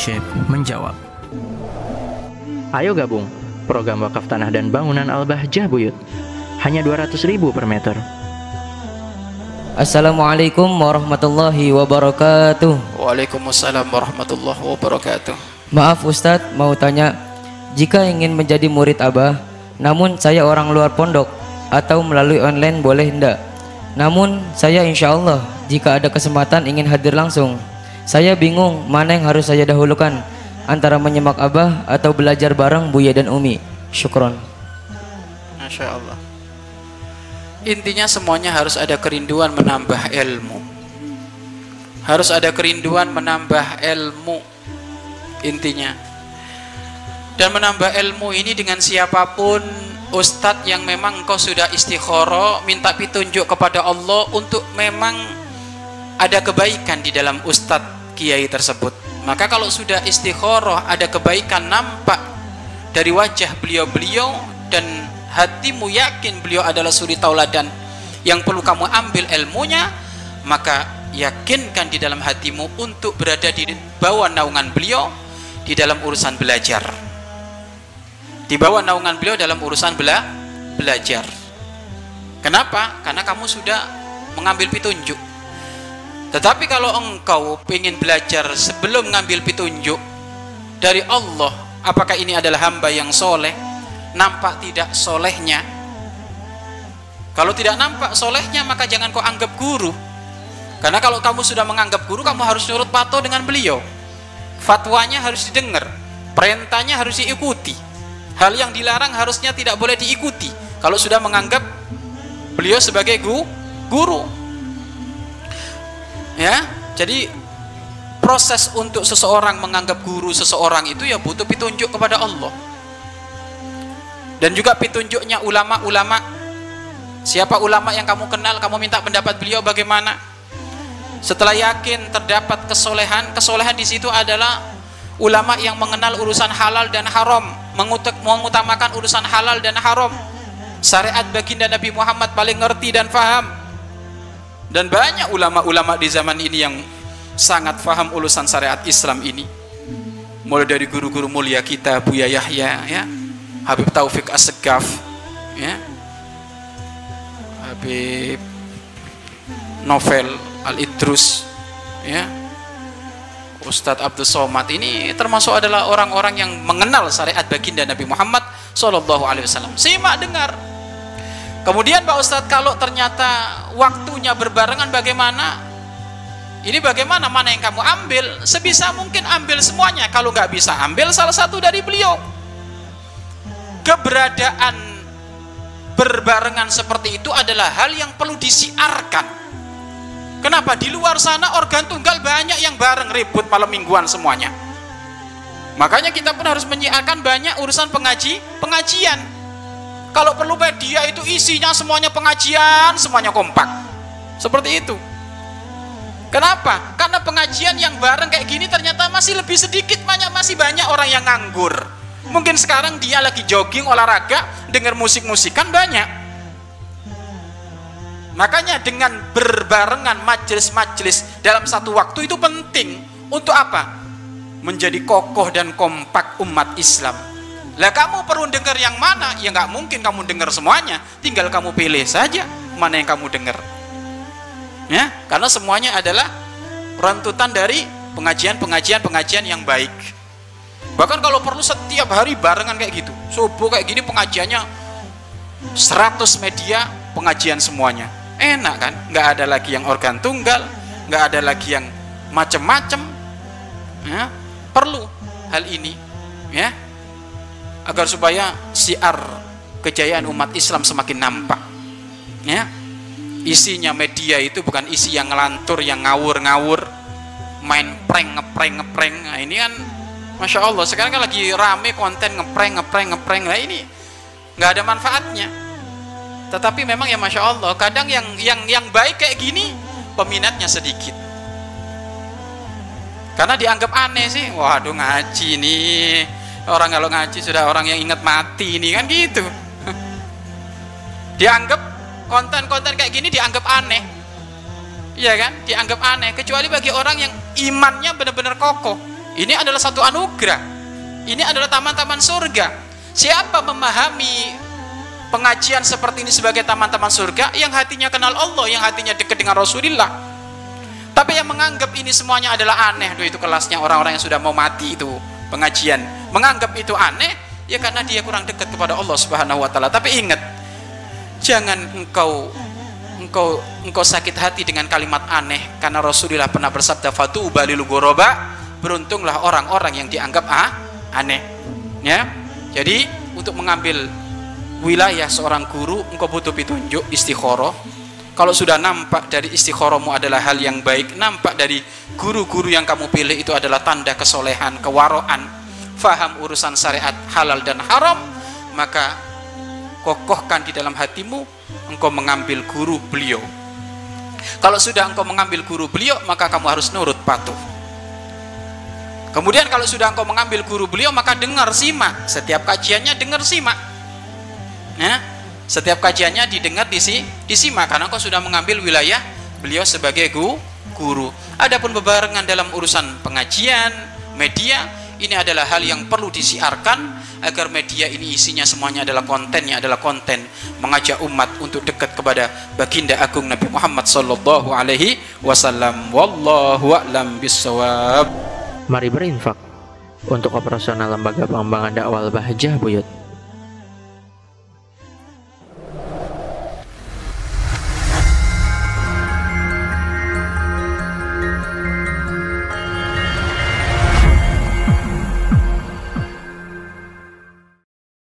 Syekh menjawab. Ayo gabung program wakaf tanah dan bangunan Al-Bahjah Buyut. Hanya 200 ribu per meter. Assalamualaikum warahmatullahi wabarakatuh. Waalaikumsalam warahmatullahi wabarakatuh. Maaf Ustadz, mau tanya, jika ingin menjadi murid Abah, namun saya orang luar pondok atau melalui online boleh hendak? Namun saya insya Allah jika ada kesempatan ingin hadir langsung. Saya bingung mana yang harus saya dahulukan antara menyemak Abah atau belajar bareng Buya dan Umi. Syukron. Masya Allah. Intinya semuanya harus ada kerinduan menambah ilmu. Harus ada kerinduan menambah ilmu intinya dan menambah ilmu ini dengan siapa pun ustadz yang memang engkau sudah istikhoro minta petunjuk kepada Allah untuk memang ada kebaikan di dalam ustadz kiai tersebut. Maka kalau sudah istikhoro ada kebaikan nampak dari wajah beliau-beliau dan hatimu yakin beliau adalah suri tauladan yang perlu kamu ambil ilmunya maka yakinkan di dalam hatimu untuk berada di bawah naungan beliau di dalam urusan belajar. Di bawah naungan beliau dalam urusan bela belajar. Kenapa? karena kamu sudah mengambil petunjuk tetapi kalau engkau ingin belajar sebelum mengambil petunjuk dari Allah apakah ini adalah hamba yang soleh? Nampak tidak solehnya? Kalau tidak nampak solehnya maka jangan kau anggap guru. Karena kalau kamu sudah menganggap guru kamu harus nurut patuh dengan beliau. Fatwanya harus didengar perintahnya harus diikuti. Hal yang dilarang harusnya tidak boleh diikuti. Kalau sudah menganggap beliau sebagai gu, guru ya jadi proses untuk seseorang menganggap guru seseorang itu ya butuh petunjuk kepada Allah dan juga petunjuknya ulama-ulama siapa ulama yang kamu kenal kamu minta pendapat beliau bagaimana setelah yakin terdapat kesolehan, kesolehan di situ adalah ulama yang mengenal urusan halal dan haram, mengutamakan urusan halal dan haram. Syariat baginda Nabi Muhammad paling ngerti dan faham. Dan banyak ulama-ulama di zaman ini yang sangat faham urusan syariat Islam ini. Mulai dari guru-guru mulia kita Buya Yahya ya, Habib Taufik Assegaf ya. Habib Novel Al-Idrus ya Ustadz Abdul Somad ini termasuk adalah orang-orang yang mengenal syariat baginda Nabi Muhammad Sallallahu Alaihi Wasallam. Simak dengar. Kemudian Pak Ustadz kalau ternyata waktunya berbarengan bagaimana? Ini bagaimana mana yang kamu ambil? Sebisa mungkin ambil semuanya. Kalau nggak bisa ambil salah satu dari beliau. Keberadaan berbarengan seperti itu adalah hal yang perlu disiarkan Kenapa? Di luar sana organ tunggal banyak yang bareng ribut malam mingguan semuanya. Makanya kita pun harus menyiarkan banyak urusan pengaji, pengajian. Kalau perlu media itu isinya semuanya pengajian, semuanya kompak. Seperti itu. Kenapa? Karena pengajian yang bareng kayak gini ternyata masih lebih sedikit banyak masih banyak orang yang nganggur. Mungkin sekarang dia lagi jogging olahraga, dengar musik-musikan banyak Makanya dengan berbarengan majelis-majelis dalam satu waktu itu penting untuk apa? Menjadi kokoh dan kompak umat Islam. Lah kamu perlu dengar yang mana? Ya nggak mungkin kamu dengar semuanya. Tinggal kamu pilih saja mana yang kamu dengar. Ya, karena semuanya adalah rentutan dari pengajian-pengajian pengajian yang baik. Bahkan kalau perlu setiap hari barengan kayak gitu. Subuh kayak gini pengajiannya 100 media pengajian semuanya enak kan nggak ada lagi yang organ tunggal nggak ada lagi yang macem-macem ya perlu hal ini ya agar supaya siar kejayaan umat Islam semakin nampak. Ya. Isinya media itu bukan isi yang ngelantur yang ngawur-ngawur main prank ngeprank ngeprank. Nah, ini kan masya Allah sekarang kan lagi rame konten ngeprank ngeprank ngeprank. Nah ini nggak ada manfaatnya. Tetapi memang ya masya Allah kadang yang yang yang baik kayak gini peminatnya sedikit. Karena dianggap aneh sih. Waduh ngaji nih orang kalau ngaji sudah orang yang ingat mati ini kan gitu dianggap konten-konten kayak gini dianggap aneh iya kan dianggap aneh kecuali bagi orang yang imannya benar-benar kokoh Ini adalah satu anugerah. Ini adalah taman-taman surga. Siapa memahami pengajian seperti ini sebagai taman-taman surga yang hatinya kenal Allah, yang hatinya dekat dengan Rasulullah. Tapi yang menganggap ini semuanya adalah aneh, itu kelasnya orang-orang yang sudah mau mati itu pengajian. Menganggap itu aneh, ya karena dia kurang dekat kepada Allah Subhanahu wa taala. Tapi ingat, jangan engkau engkau engkau sakit hati dengan kalimat aneh karena Rasulullah pernah bersabda fatu balil goroba beruntunglah orang-orang yang dianggap ah, aneh ya. Jadi untuk mengambil wilayah seorang guru engkau butuh petunjuk istikhoroh kalau sudah nampak dari istikhorohmu adalah hal yang baik nampak dari guru-guru yang kamu pilih itu adalah tanda kesolehan kewaroan faham urusan syariat halal dan haram maka kokohkan di dalam hatimu engkau mengambil guru beliau. Kalau sudah engkau mengambil guru beliau maka kamu harus nurut patuh. Kemudian kalau sudah engkau mengambil guru beliau maka dengar simak. Setiap kajiannya dengar simak. Ya? Setiap kajiannya didengar disi, disimak. Karena engkau sudah mengambil wilayah beliau sebagai gu, guru. Adapun bebarengan dalam urusan pengajian media ini adalah hal yang perlu disiarkan agar media ini isinya semuanya adalah kontennya adalah konten mengajak umat untuk dekat kepada baginda agung Nabi Muhammad sallallahu alaihi wasallam wallahu a'lam bissawab Mari berinfak untuk operasional lembaga pengembangan dakwah Bahjah Buyut.